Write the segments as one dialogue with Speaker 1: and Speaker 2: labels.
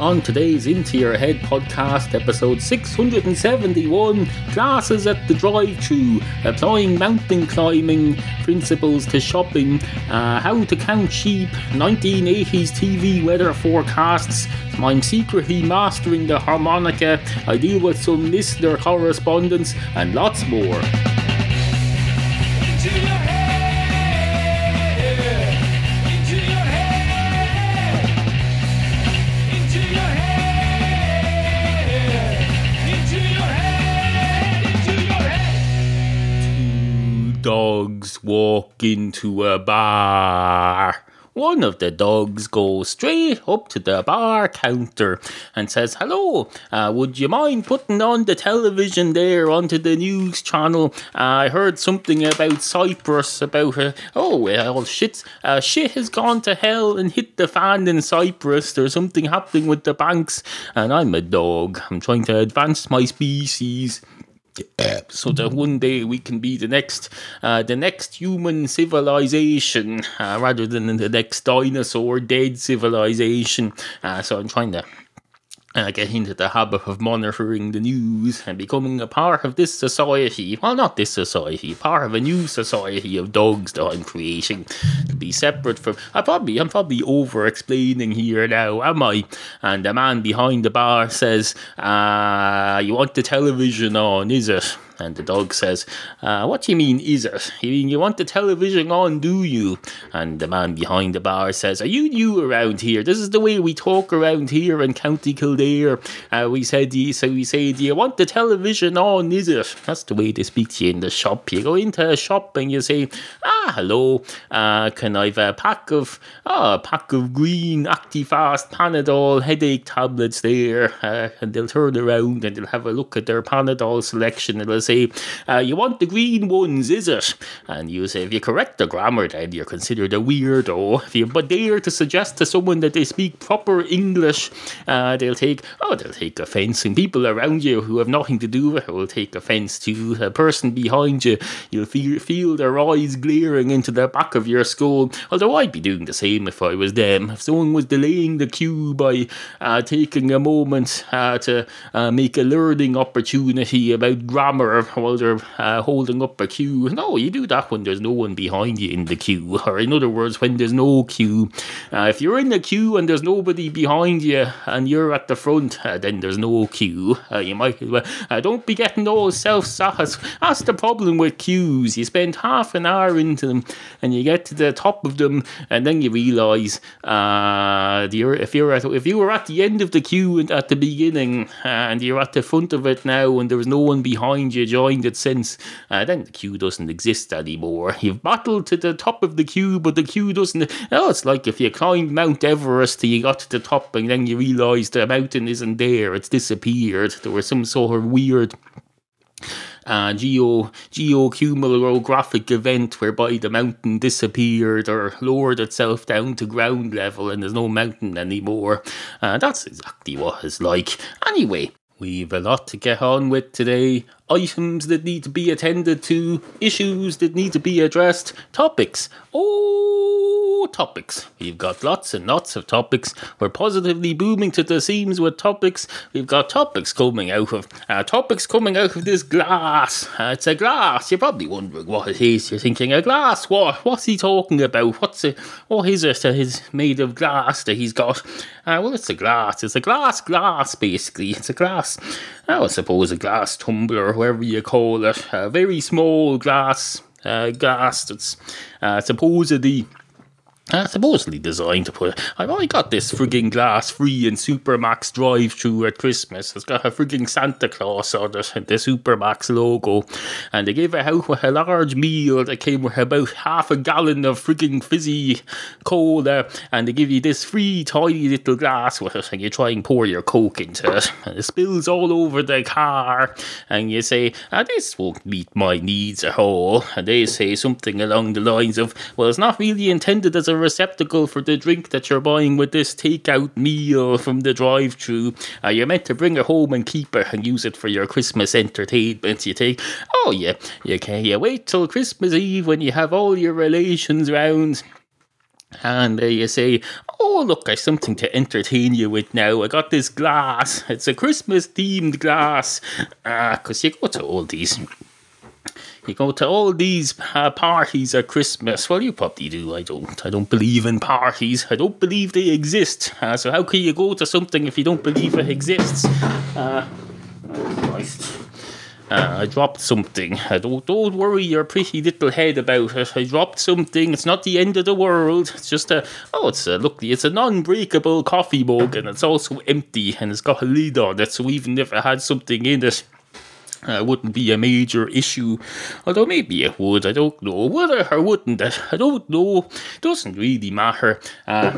Speaker 1: On today's Into Your Head podcast, episode 671 Classes at the Drive Through, applying mountain climbing principles to shopping, uh, how to count sheep, 1980s TV weather forecasts. I'm secretly mastering the harmonica. I deal with some listener correspondence and lots more. Dogs walk into a bar. One of the dogs goes straight up to the bar counter and says, Hello, uh, would you mind putting on the television there onto the news channel? Uh, I heard something about Cyprus, about, uh, oh, well, shit, uh, shit has gone to hell and hit the fan in Cyprus. There's something happening with the banks, and I'm a dog. I'm trying to advance my species so that one day we can be the next, uh, the next human civilization, uh, rather than the next dinosaur dead civilization. Uh, so I'm trying to uh, get into the habit of monitoring the news and becoming a part of this society. Well, not this society, part of a new society of dogs that I'm creating to be separate from. I probably, I'm probably over explaining here now, am I? And the man behind the bar says, uh, "You want the television on, is it?" And the dog says, uh, What do you mean, is it? You mean you want the television on, do you? And the man behind the bar says, Are you new around here? This is the way we talk around here in County Kildare. Uh, we said, so we say, Do you want the television on, is it? That's the way they speak to you in the shop. You go into a shop and you say, Ah, hello, uh, can I have a pack of, oh, a pack of green Actifast Panadol headache tablets there? Uh, and they'll turn around and they'll have a look at their Panadol selection and they'll say, say, uh, You want the green ones, is it? And you say, If you correct the grammar, then you're considered a weirdo. If you but dare to suggest to someone that they speak proper English, uh, they'll take, oh, they'll take offence. And people around you who have nothing to do with it will take offence to a person behind you. You'll feel, feel their eyes glaring into the back of your skull. Although I'd be doing the same if I was them. If someone was delaying the queue by uh, taking a moment uh, to uh, make a learning opportunity about grammar while they're uh, holding up a queue. No, you do that when there's no one behind you in the queue, or in other words, when there's no queue. Uh, if you're in the queue and there's nobody behind you and you're at the front, uh, then there's no queue. Uh, you might as well uh, don't be getting all self-satisfied. That's the problem with queues. You spend half an hour into them and you get to the top of them, and then you realise uh, if you're at, if you were at the end of the queue at the beginning and you're at the front of it now and there was no one behind you joined it since, uh, then the queue doesn't exist anymore. You've battled to the top of the queue, but the queue doesn't. Oh, it's like if you climbed Mount Everest till you got to the top and then you realised the mountain isn't there, it's disappeared. There was some sort of weird uh, geo geocumulographic event whereby the mountain disappeared or lowered itself down to ground level and there's no mountain anymore. Uh, that's exactly what it's like. Anyway, we've a lot to get on with today items that need to be attended to, issues that need to be addressed, topics. Oh, topics. We've got lots and lots of topics. We're positively booming to the seams with topics. We've got topics coming out of uh, topics coming out of this glass. Uh, it's a glass. You're probably wondering what it is. You're thinking a glass. What? What's he talking about? What's it? What is it that is made of glass that he's got? Uh, well, it's a glass. It's a glass glass basically. It's a glass. I suppose a glass tumbler whatever you call it, a very small glass uh, glass that's uh, supposedly uh, supposedly designed to put. I've only got this frigging glass free in Supermac's drive through at Christmas. It's got a frigging Santa Claus on it the Supermac's logo. And they gave it out with a large meal that came with about half a gallon of frigging fizzy cola. And they give you this free tiny little glass with it. And you try and pour your Coke into it. And it spills all over the car. And you say, ah, this won't meet my needs at all. And they say something along the lines of, well, it's not really intended as a receptacle for the drink that you're buying with this takeout meal from the drive through. Uh, you're meant to bring it home and keep it and use it for your Christmas entertainment. You take, oh yeah, you can you wait till Christmas Eve when you have all your relations round and uh, you say, "Oh, look, I've something to entertain you with now. I got this glass. It's a Christmas themed glass." Because uh, you go to all these, you go to all these uh, parties at Christmas. Well, you probably do. I don't. I don't believe in parties. I don't believe they exist. Uh, so how can you go to something if you don't believe it exists? Uh, Christ. Uh, I dropped something. Uh, don't, don't worry your pretty little head about it. I dropped something. It's not the end of the world. It's just a oh, it's a look. It's a non-breakable coffee mug, and it's also empty, and it's got a lid on it. So even if it had something in it. Uh, wouldn't be a major issue, although maybe it would. I don't know. It or wouldn't it? I don't know. Doesn't really matter. Uh,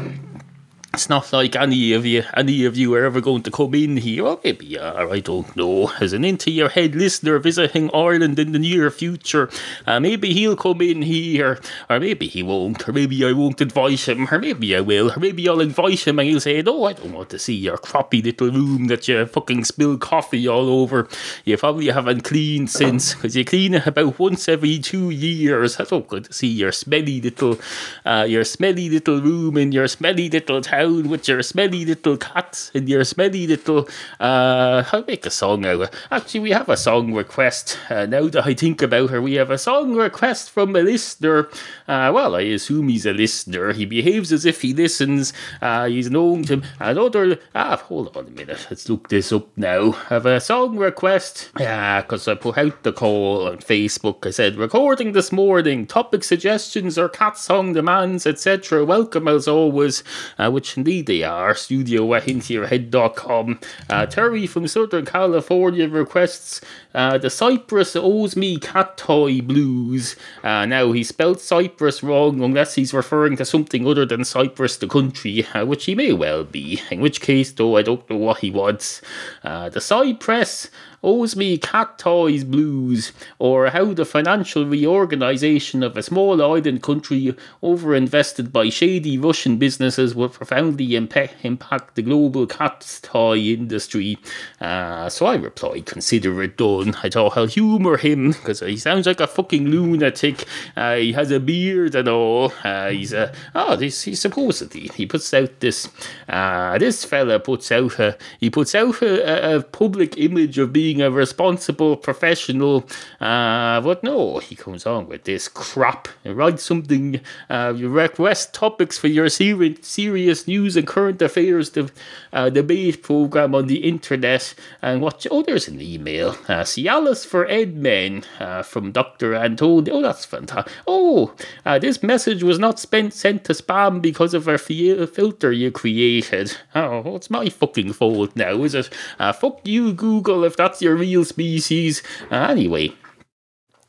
Speaker 1: it's not like any of you, any of you are ever going to come in here. Or maybe you are, I don't know. As an into your head listener visiting Ireland in the near future, uh, maybe he'll come in here, or maybe he won't, or maybe I won't advise him, or maybe I will, or maybe I'll advise him and he'll say, No, I don't want to see your crappy little room that you fucking spill coffee all over. You probably haven't cleaned since, because you clean it about once every two years. I don't want to see your smelly little, uh, your smelly little room in your smelly little town with your smelly little cats and your smelly little. Uh, I'll make a song out. Actually, we have a song request. Uh, now that I think about her, we have a song request from a listener. Uh, well, I assume he's a listener. He behaves as if he listens. Uh, he's known to another. Ah, hold on a minute. Let's look this up now. I have a song request. Yeah, because I put out the call on Facebook. I said, recording this morning, topic suggestions or cat song demands, etc. Welcome as always, uh, which indeed they are. Studio at intoyourhead.com. Uh, Terry from Southern California requests uh, the Cyprus owes me cat toy blues. Uh, now, he spelled Cyprus wrong unless he's referring to something other than Cyprus, the country, uh, which he may well be. In which case, though, I don't know what he wants. Uh, the Cyprus owes me cat toys blues, or how the financial reorganization of a small island country overinvested by shady Russian businesses will profoundly impact the global cat toy industry. Uh, so I replied, consider it done. I thought I'll humour him, because he sounds like a fucking lunatic. Uh, he has a beard and all. Uh, he's a, oh, this, he supposedly, he puts out this, uh, this fella puts out a, he puts out a, a public image of being a responsible professional. Uh, but no, he comes on with this crap. He writes something, uh, you request topics for your seri- serious news and current affairs de- uh, debate program on the internet. And what? Oh, there's an email. Uh, Cialis for Edmen uh, from Dr. Antonio. Oh, that's fantastic. Oh, uh, this message was not spent sent to spam because of a f- filter you created. Oh, it's my fucking fault now, is it? Uh, fuck you, Google, if that's your real species. Uh, anyway,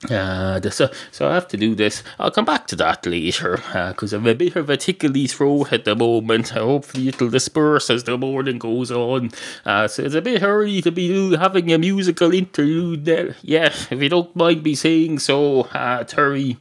Speaker 1: uh, so, so I have to do this. I'll come back to that later because uh, I'm a bit of a tickly throat at the moment. Hopefully, it'll disperse as the morning goes on. Uh, so it's a bit early to be having a musical interlude there. Yeah, if you don't mind me saying so, uh, Terry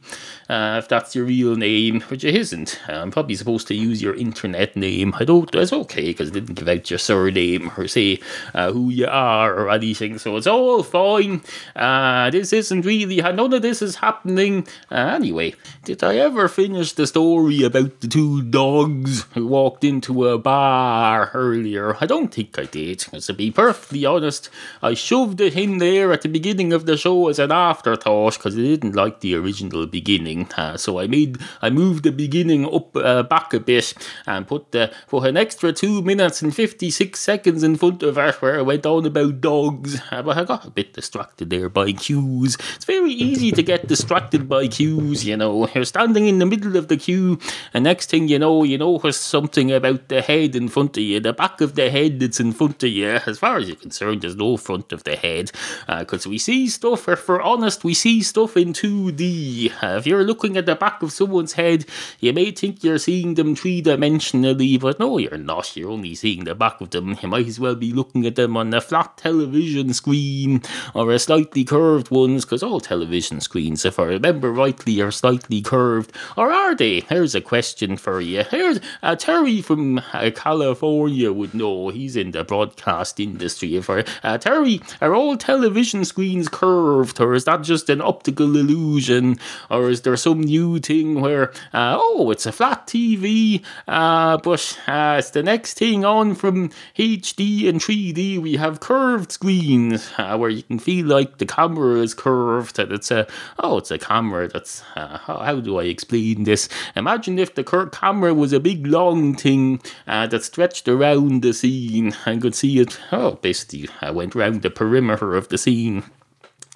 Speaker 1: uh, if that's your real name, which it isn't. I'm probably supposed to use your internet name. I don't, it's okay because I didn't give out your surname or say uh, who you are or anything, so it's all fine. Uh, this isn't really, none of this is happening. Uh, anyway, did I ever finish the story about the two dogs who walked into a bar earlier? I don't think I did, to be perfectly honest, I shoved it in there at the beginning of the show as an afterthought because I didn't like the original beginning. Uh, so I made I moved the beginning up uh, back a bit and put the for an extra two minutes and fifty six seconds in front of it where I went on about dogs. Uh, but I got a bit distracted there by cues. It's very easy to get distracted by cues. You know, you're standing in the middle of the queue, and next thing you know, you notice something about the head in front of you, the back of the head that's in front of you. As far as you're concerned, there's no front of the head because uh, we see stuff. If we're honest, we see stuff in two D. Uh, if you're you're looking at the back of someone's head, you may think you're seeing them three dimensionally, but no, you're not. You're only seeing the back of them. You might as well be looking at them on a flat television screen or a slightly curved ones, because all television screens, if I remember rightly, are slightly curved. Or are they? Here's a question for you. Here's uh, Terry from uh, California would know. He's in the broadcast industry. If I, uh, Terry, are all television screens curved, or is that just an optical illusion, or is there there's some new thing where, uh, oh, it's a flat TV, uh, but uh, it's the next thing on from HD and 3D. We have curved screens uh, where you can feel like the camera is curved, and it's a, oh, it's a camera that's, uh, how, how, do I explain this? Imagine if the curved camera was a big long thing uh, that stretched around the scene and could see it, oh, basically, I went around the perimeter of the scene.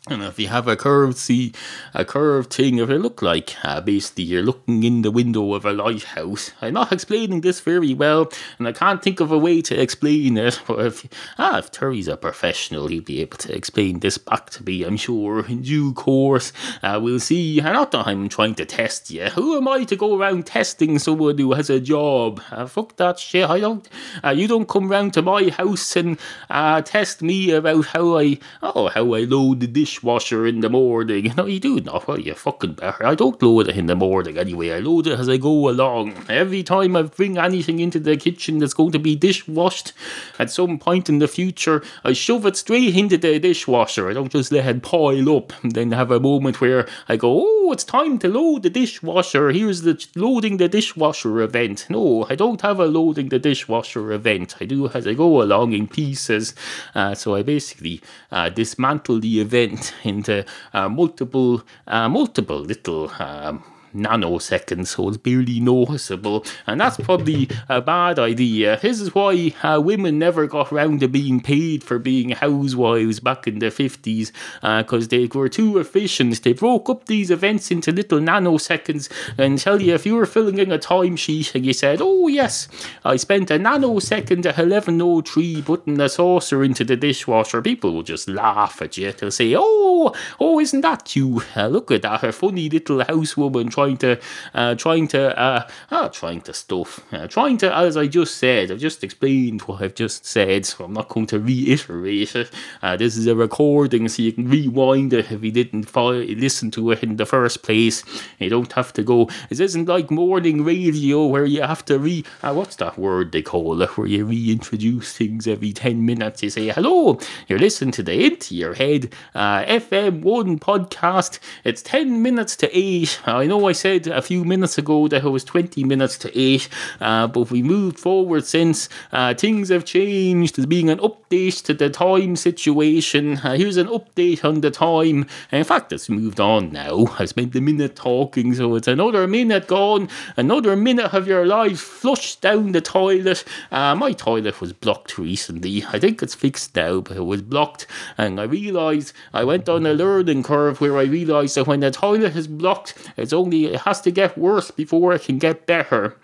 Speaker 1: And if you have a curved see a curved thing, if it look like uh, basically you're looking in the window of a lighthouse. I'm not explaining this very well, and I can't think of a way to explain it. But if ah, if Terry's a professional, he'll be able to explain this back to me. I'm sure in due course. Uh, we'll see. Not that I'm trying to test you. Who am I to go around testing someone who has a job? Uh, fuck that shit. I don't. Uh, you don't come round to my house and uh, test me about how I oh how I load the dish dishwasher in the morning. No, you do not. Well, you fucking better. I don't load it in the morning anyway. I load it as I go along. Every time I bring anything into the kitchen that's going to be dishwashed at some point in the future, I shove it straight into the dishwasher. I don't just let it pile up and then have a moment where I go, oh, it's time to load the dishwasher. Here's the loading the dishwasher event. No, I don't have a loading the dishwasher event. I do as I go along in pieces. Uh, so I basically uh, dismantle the event into uh, multiple, uh, multiple little um, nanoseconds, so it's barely noticeable. And that's probably a bad idea. This is why uh, women never got around to being paid for being housewives back in the 50s, because uh, they were too efficient. They broke up these events into little nanoseconds and tell you if you were filling in a timesheet and you said, Oh, yes, I spent a nanosecond at 11.03 putting a saucer into the dishwasher, people will just laugh at you. They'll say, Oh, oh, isn't that you? Uh, look at that, a funny little housewoman trying to, uh, trying to, uh, oh, trying to stuff, uh, trying to, as I just said, I've just explained what I've just said, so I'm not going to reiterate it. Uh, this is a recording, so you can rewind it if you didn't follow, listen to it in the first place. You don't have to go. It isn't like morning radio where you have to re, uh, what's that word they call it, where you reintroduce things every 10 minutes. You say, hello, you're listening to the Into Your Head uh, FM1 podcast. It's 10 minutes to 8. I know I said a few minutes ago that it was 20 minutes to 8, uh, but we moved forward since. Uh, things have changed. There's being an update to the time situation. Uh, here's an update on the time. In fact, it's moved on now. I spent a minute talking, so it's another minute gone. Another minute of your life flushed down the toilet. Uh, my toilet was blocked recently. I think it's fixed now, but it was blocked. And I realised I went on a learning curve where I realised that when the toilet is blocked, it's only it has to get worse before it can get better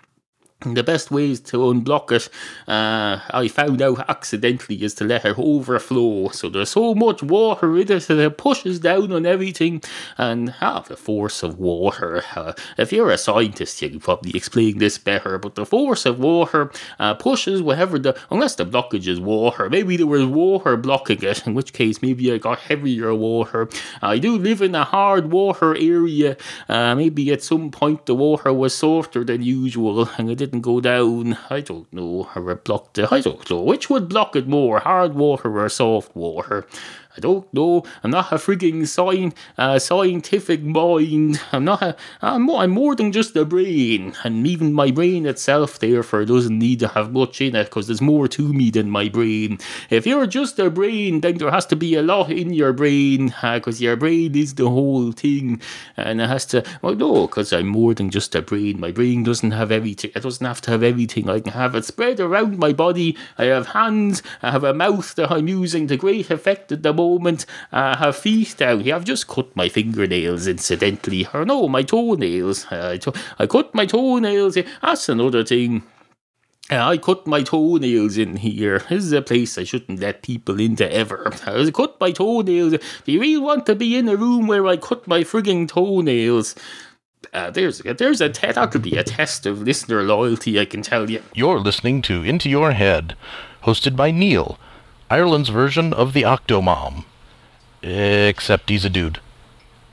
Speaker 1: the best ways to unblock it, uh, I found out accidentally, is to let it overflow. So there's so much water in it that it pushes down on everything and have the force of water. Uh, if you're a scientist, you can probably explain this better, but the force of water uh, pushes whatever the, unless the blockage is water, maybe there was water blocking it, in which case maybe I got heavier water. I do live in a hard water area. Uh, maybe at some point the water was softer than usual and it didn't didn't go down. I don't know. Or it blocked it. I don't know. Which would block it more, hard water or soft water? I don't know. I'm not a frigging sci- uh, scientific mind. I'm not a. I'm more, I'm more than just a brain. And even my brain itself, therefore, doesn't need to have much in it because there's more to me than my brain. If you're just a brain, then there has to be a lot in your brain because uh, your brain is the whole thing. And it has to. Well, no, because I'm more than just a brain. My brain doesn't have everything. It doesn't have to have everything. I can have it spread around my body. I have hands. I have a mouth that I'm using to great effect at the moment moment uh, her feet down here. I've just cut my fingernails incidentally. Or no, my toenails. Uh, I cut my toenails. That's another thing. Uh, I cut my toenails in here. This is a place I shouldn't let people into ever. I cut my toenails. Do you really want to be in a room where I cut my frigging toenails? Uh, there's there's a te- that could be a test of listener loyalty. I can tell you.
Speaker 2: You're listening to Into Your Head, hosted by Neil, Ireland's version of the Octomom. Except he's a dude.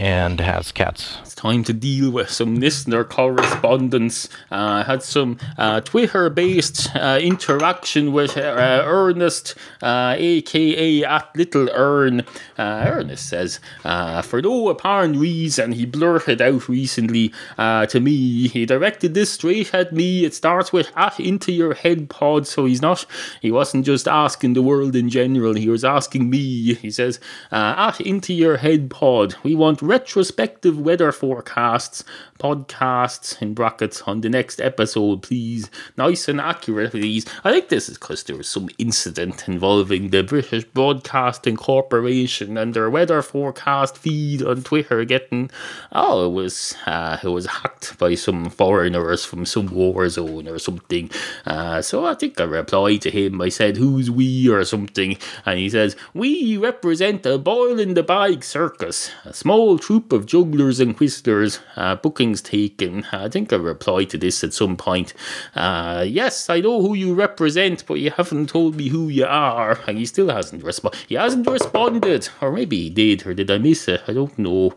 Speaker 2: And has cats.
Speaker 1: It's time to deal with some listener correspondence. Uh, I had some uh, Twitter based uh, interaction with uh, Ernest, uh, aka at Little Ern. Uh, Ernest says, For no apparent reason, he blurted out recently to me. He directed this straight at me. It starts with at into your head pod, so he's not, he wasn't just asking the world in general, he was asking me. He says, At into your head pod, we want retrospective weather forecasts, podcasts in brackets on the next episode, please. Nice and accurate, please. I think this is because there was some incident involving the British Broadcasting Corporation and their weather forecast feed on Twitter getting oh it was uh, it was hacked by some foreigners from some war zone or something. Uh, so I think I replied to him. I said, "Who's we?" or something, and he says, "We represent a boil in the bag circus, a small troop of jugglers and whistlers. Uh, bookings taken." I think I replied to this at some point. Uh, yes, I know who you represent, but you haven't told me who you are, and he still hasn't responded. He hasn't responded, or maybe he did, or did I miss it? I don't know.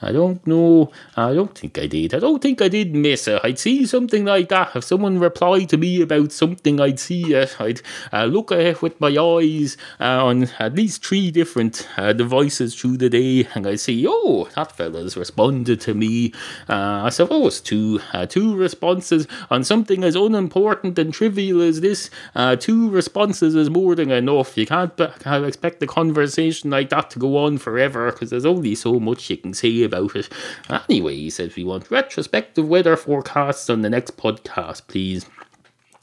Speaker 1: I don't know. I don't think I did. I don't think I did miss it. I'd see something like that. If someone replied to me about something, I'd see it. I'd uh, look at it with my eyes uh, on at least three different uh, devices through the day, and I'd see, oh, that fella's responded to me. Uh, I suppose two uh, two responses on something as unimportant and trivial as this. Uh, two responses is more than enough. You can't, can't expect a conversation like that to go on forever because there's only so much you can say about it. Anyway, he says we want retrospective weather forecasts on the next podcast, please.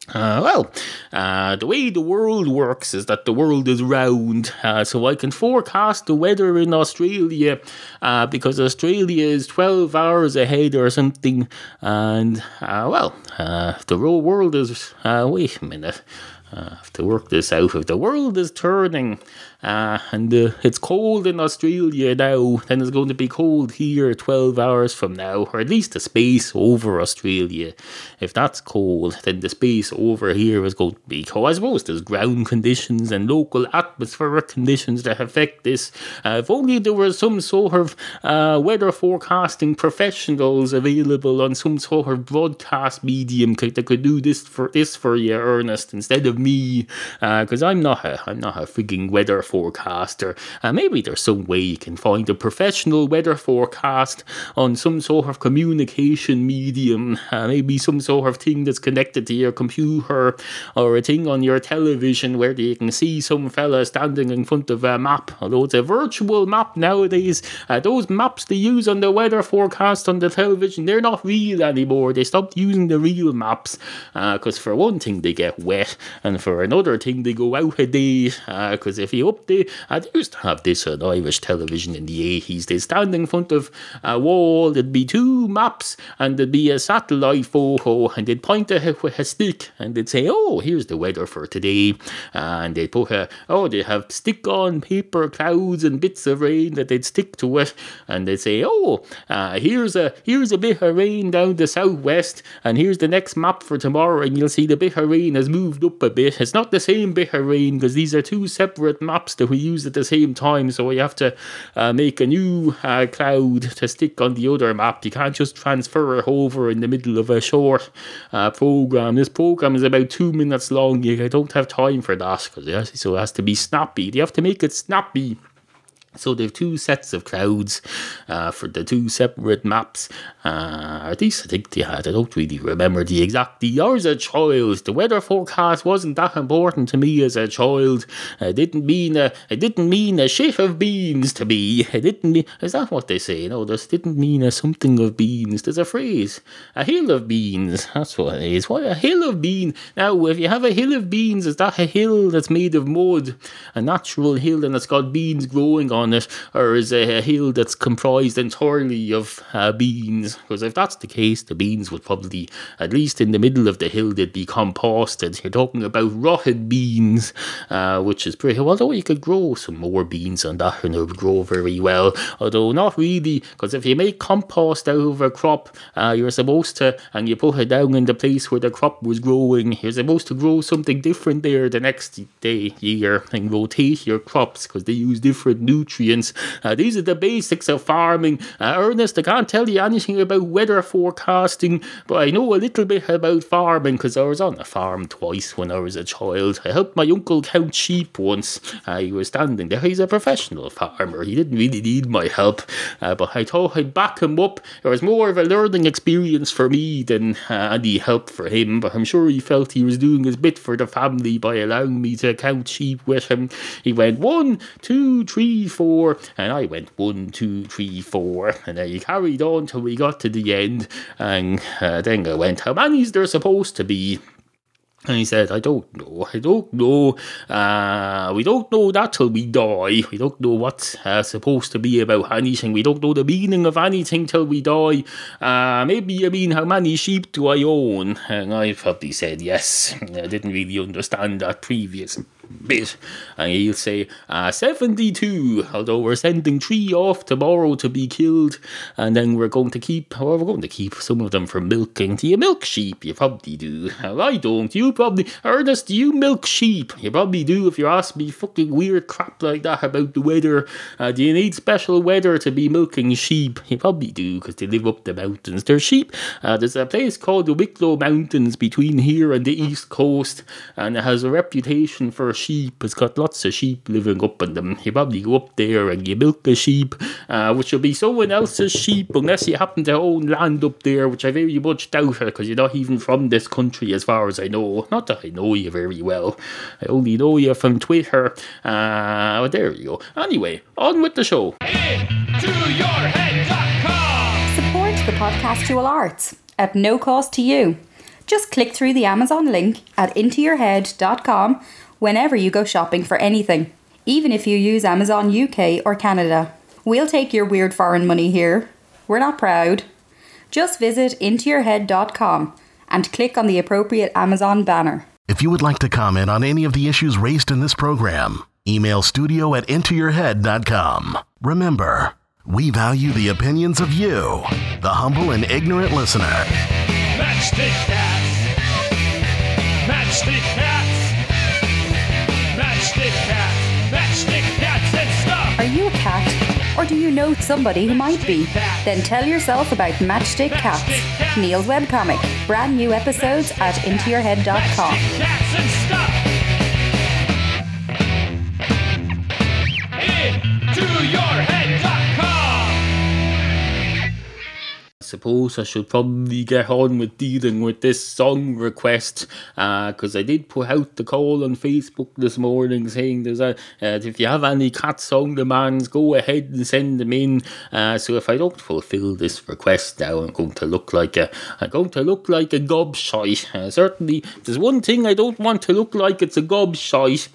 Speaker 1: Uh, well, uh, the way the world works is that the world is round, uh, so I can forecast the weather in Australia uh, because Australia is 12 hours ahead or something. And, uh, well, uh, the whole world is. wait a minute. I have to work this out. If the world is turning uh, and uh, it's cold in Australia now, then it's going to be cold here 12 hours from now, or at least the space over Australia. If that's cold, then the space over here is going to be cold. I suppose there's ground conditions and local atmospheric conditions that affect this. Uh, if only there were some sort of uh, weather forecasting professionals available on some sort of broadcast medium that could do this for this for you, Ernest, instead of me, because uh, I'm not a I'm not a freaking weather forecaster. Uh, maybe there's some way you can find a professional weather forecast on some sort of communication medium, uh, maybe some sort of thing that's connected to your computer or a thing on your television where you can see some fella standing in front of a map. Although it's a virtual map nowadays, uh, those maps they use on the weather forecast on the television, they're not real anymore. They stopped using the real maps because, uh, for one thing, they get wet, and for another thing, they go out a day. Because uh, if you up they, uh, they used to have this on Irish television in the 80s. They'd stand in front of a wall, there'd be two maps, and there'd be a satellite photo, and they'd point with a stick, and they'd say, Oh, here's the weather for today. And they'd put a, oh, they have stick on paper clouds and bits of rain that they'd stick to it, and they'd say, Oh, uh, here's a here's a bit of rain down the southwest, and here's the next map for tomorrow, and you'll see the bit of rain has moved up a bit. It's not the same bit of rain because these are two separate maps that we use at the same time. So we have to uh, make a new uh, cloud to stick on the other map. You can't just transfer it over in the middle of a short uh, program. This program is about two minutes long. You don't have time for that because so it has to be snappy. You have to make it snappy. So they have two sets of clouds uh, for the two separate maps. Uh, at least I think they had. I don't really remember the exact. As a child, the weather forecast wasn't that important to me as a child. It didn't mean a. It didn't mean a shit of beans to me. It didn't mean. Is that what they say? No, this didn't mean a something of beans. There's a phrase. A hill of beans. That's what it is. Why a hill of beans? Now, if you have a hill of beans, is that a hill that's made of mud? A natural hill and it's got beans growing on on it, or is it a hill that's comprised entirely of uh, beans? Because if that's the case, the beans would probably, at least in the middle of the hill, they'd be composted. You're talking about rotted beans, uh, which is pretty. Well. Although you could grow some more beans on that, and it would grow very well. Although not really, because if you make compost out of a crop, uh, you're supposed to, and you put it down in the place where the crop was growing, you're supposed to grow something different there the next day, year, and rotate your crops because they use different nutrients nutrients. Uh, these are the basics of farming. Uh, Ernest, I can't tell you anything about weather forecasting, but I know a little bit about farming because I was on a farm twice when I was a child. I helped my uncle count sheep once. Uh, he was standing there. He's a professional farmer. He didn't really need my help, uh, but I thought I'd back him up. It was more of a learning experience for me than uh, any help for him, but I'm sure he felt he was doing his bit for the family by allowing me to count sheep with him. He went one, two, three, four, and I went one, two, three, four, and then he carried on till we got to the end, and uh, then I went, how many's there supposed to be? And he said, I don't know, I don't know. Uh, we don't know that till we die. We don't know what's uh, supposed to be about anything. We don't know the meaning of anything till we die. Uh, maybe you mean how many sheep do I own? And I probably said yes. I didn't really understand that previous bit. And he'll say, uh, 72, although we're sending three off tomorrow to be killed. And then we're going to keep, well, we're going to keep some of them for milking. Do you milk sheep? You probably do. Well, I don't. You probably, Ernest, do you milk sheep? You probably do if you ask me fucking weird crap like that about the weather. Uh, do you need special weather to be milking sheep? You probably do because they live up the mountains. They're sheep. Uh, there's a place called the Wicklow Mountains between here and the east coast, and it has a reputation for sheep. It's got lots of sheep living up in them. You probably go up there and you milk a sheep, uh, which will be someone else's sheep unless you happen to own land up there, which I very much doubt because you're not even from this country as far as I know. Not that I know you very well. I only know you from Twitter. Uh, but there you go. Anyway, on with the show.
Speaker 3: Support the podcastual arts at no cost to you. Just click through the Amazon link at intoyourhead.com whenever you go shopping for anything, even if you use Amazon UK or Canada. We'll take your weird foreign money here. We're not proud. Just visit intoyourhead.com and click on the appropriate Amazon banner.
Speaker 4: If you would like to comment on any of the issues raised in this program, email studio at intoyourhead.com. Remember, we value the opinions of you, the humble and ignorant listener.
Speaker 5: Matchstick cats. Matchstick cats. Matchstick cats. Matchstick cats and stuff.
Speaker 3: Are you a cat? Or do you know somebody who might be? Then tell yourself about Matchstick Cats, Neil's webcomic. Brand new episodes at intoyourhead.com.
Speaker 5: Matchstick cats and stuff. IntoYourHead.com.
Speaker 1: suppose I should probably get on with dealing with this song request because I did put out the call on Facebook this morning saying there's a uh, if you have any cat song demands, go ahead and send them in. Uh, so if I don't fulfil this request now, I'm going to look like a I'm going to look like a gobshite. Uh, certainly, there's one thing I don't want to look like. It's a gobshite.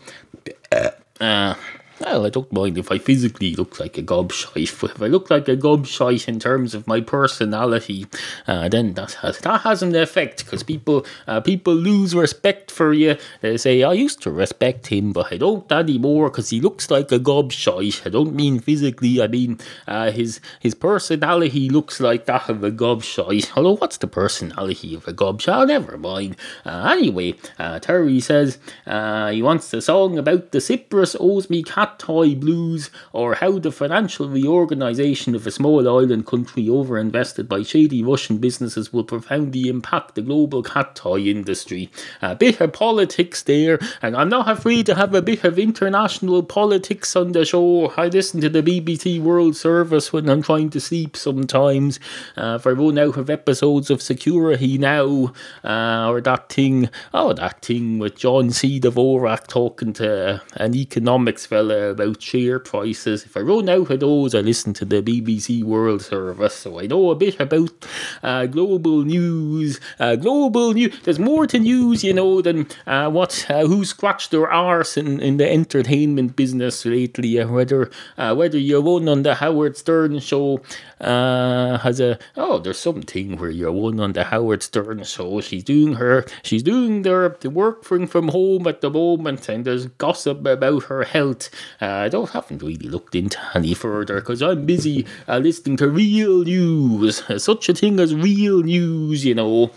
Speaker 1: Well, I don't mind if I physically look like a gobshite, but if I look like a gobshite in terms of my personality, uh, then that has that has an effect because people uh, people lose respect for you. They say I used to respect him, but I don't anymore because he looks like a gobshite. I don't mean physically. I mean uh, his his personality looks like that of a gobshite. Although what's the personality of a gobshite? Never mind. Uh, anyway, uh, Terry says uh, he wants a song about the Cyprus owes me cat toy blues or how the financial reorganization of a small island country overinvested by shady Russian businesses will profoundly impact the global cat toy industry. A bit of politics there, and I'm not afraid to have a bit of international politics on the show. I listen to the BBC World Service when I'm trying to sleep sometimes. Uh, if I run out of episodes of Security Now, uh, or that thing, oh, that thing with John C. Dvorak talking to an economics fella about share prices. If I run out of those, I listen to the BBC World Service, so I know a bit about uh, global news. Uh, global news. There's more to news, you know, than uh, what uh, who scratched their arse in, in the entertainment business lately. Uh, whether whether you're one on the Howard Stern show uh, has a oh, there's something where you're one on the Howard Stern show. She's doing her, she's doing their the work from home at the moment, and there's gossip about her health. Uh, I don't haven't really looked into any further because I'm busy uh, listening to real news, such a thing as real news, you know.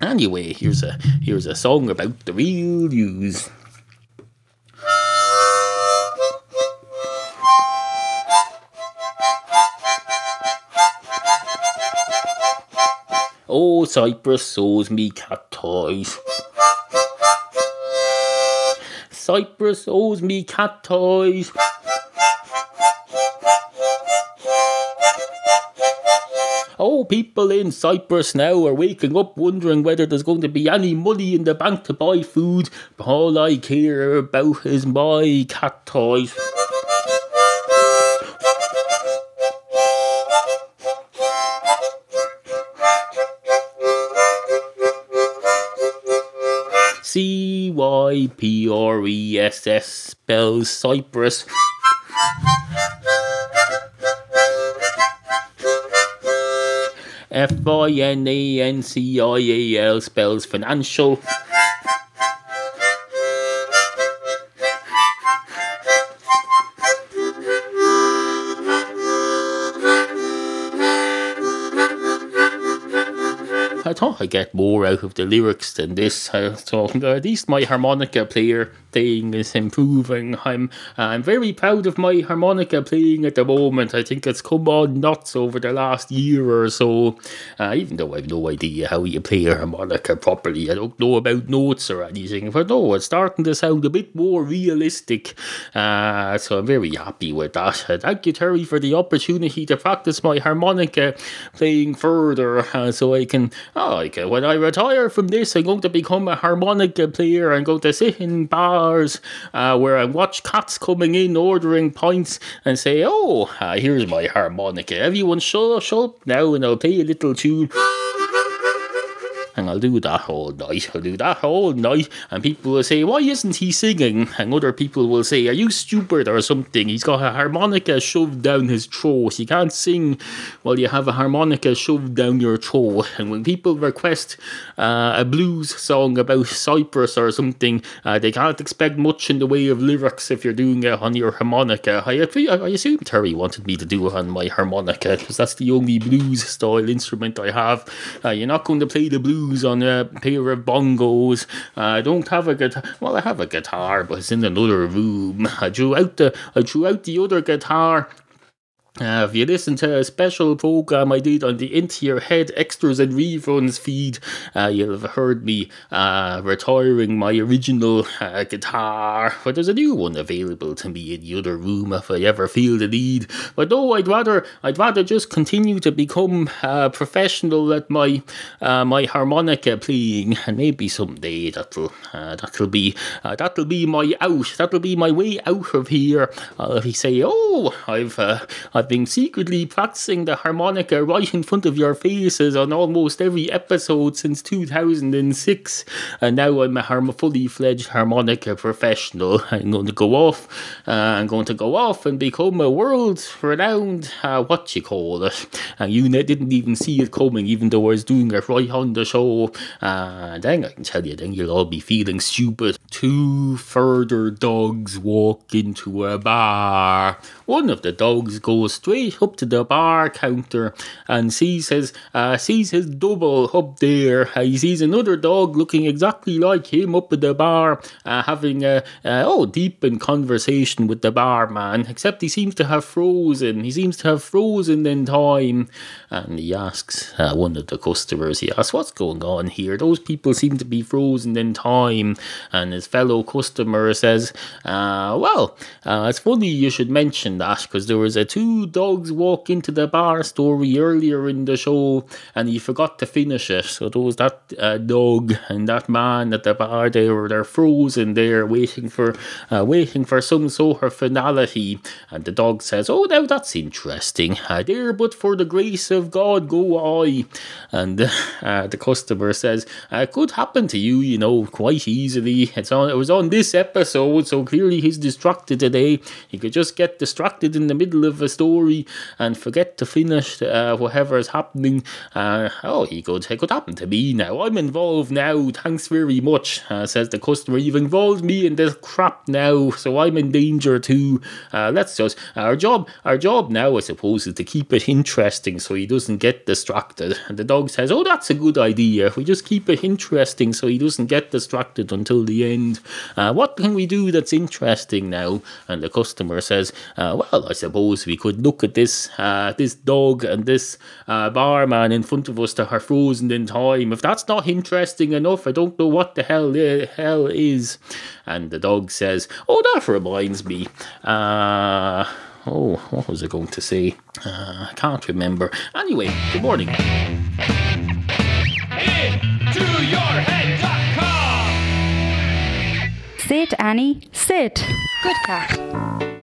Speaker 1: Anyway, here's a here's a song about the real news. Oh, Cyprus sows me cat toys. Cyprus owes me cat toys. Oh, people in Cyprus now are waking up wondering whether there's going to be any money in the bank to buy food. But all I care about is my cat toys. C Y P R E S S spells Cyprus. F I N A N C I A L spells financial. I thought I'd get more out of the lyrics than this. Uh, so at least my harmonica player thing is improving. I'm I'm very proud of my harmonica playing at the moment. I think it's come on nuts over the last year or so. Uh, even though I've no idea how you play a harmonica properly, I don't know about notes or anything. But no, it's starting to sound a bit more realistic. Uh, so I'm very happy with that. Uh, thank you, Terry, for the opportunity to practice my harmonica playing further, uh, so I can. Oh, like uh, when I retire from this, I'm going to become a harmonica player. I'm going to sit in bars uh, where I watch cats coming in ordering pints and say, "Oh, uh, here's my harmonica. Everyone, shut, shut up now, and I'll play a little tune." And I'll do that all night. I'll do that all night. And people will say, Why isn't he singing? And other people will say, Are you stupid or something? He's got a harmonica shoved down his throat. You can't sing while you have a harmonica shoved down your throat. And when people request uh, a blues song about Cyprus or something, uh, they can't expect much in the way of lyrics if you're doing it on your harmonica. I, I assume Terry wanted me to do it on my harmonica because that's the only blues style instrument I have. Uh, you're not going to play the blues on a pair of bongos. I don't have a guitar. Well, I have a guitar, but it's in another room. I drew out the I drew out the other guitar uh, if you listen to a special program I did on the Into Your Head extras and reruns feed, uh, you'll have heard me uh, retiring my original uh, guitar. But there's a new one available to me in the other room if I ever feel the need. But no, I'd rather I'd rather just continue to become uh, professional at my uh, my harmonica playing, and maybe someday that'll that'll be that'll be my out. That'll be my way out of here. I'll say, oh, I've I've been secretly practicing the harmonica right in front of your faces on almost every episode since 2006, and now I'm a harm- fully fledged harmonica professional. I'm going to go off. Uh, I'm going to go off and become a world renowned. Uh, what you call it? And you didn't even see it coming, even though I was doing it right on the show. Uh, then I can tell you, then you'll all be feeling stupid. Two further dogs walk into a bar. One of the dogs goes straight up to the bar counter and sees his uh, sees his double up there. Uh, he sees another dog looking exactly like him up at the bar, uh, having a oh deep in conversation with the barman. Except he seems to have frozen. He seems to have frozen in time. And he asks uh, one of the customers. He asks, "What's going on here? Those people seem to be frozen in time." And his fellow customer says, uh, "Well, uh, it's funny you should mention that because there was a two dogs walk into the bar story earlier in the show and he forgot to finish it. So there was that uh, dog and that man at the bar. They were they're frozen there, waiting for uh, waiting for some sort of finality. And the dog says, "Oh, now that's interesting. Uh, there, but for the grace of God, go I." And uh, the customer says, uh, "It could happen to you, you know, quite easily. It's on. It was on this episode, so clearly he's distracted today. He could just get distracted in the middle of a story and forget to finish uh, whatever is happening. Uh, oh, he could, it could happen to me now. I'm involved now. Thanks very much, uh, says the customer. You've involved me in this crap now, so I'm in danger too. Uh, let's just our job. Our job now, I suppose, is to keep it interesting so he doesn't get distracted. And the dog says, "Oh, that's a good idea. We just keep it interesting so he doesn't get distracted until the end. Uh, what can we do that's interesting now?" And the customer says, uh, "Well, I suppose we could look at this uh, this dog and this uh, barman in front of us that are frozen in time. If that's not interesting enough, I don't know what the hell the hell is. And the dog says, "Oh, that reminds me." Uh, oh, what was I going to say? Uh, I can't remember. Anyway, good morning.
Speaker 5: IntoYourHead.com.
Speaker 3: Sit, Annie, sit. Good cat.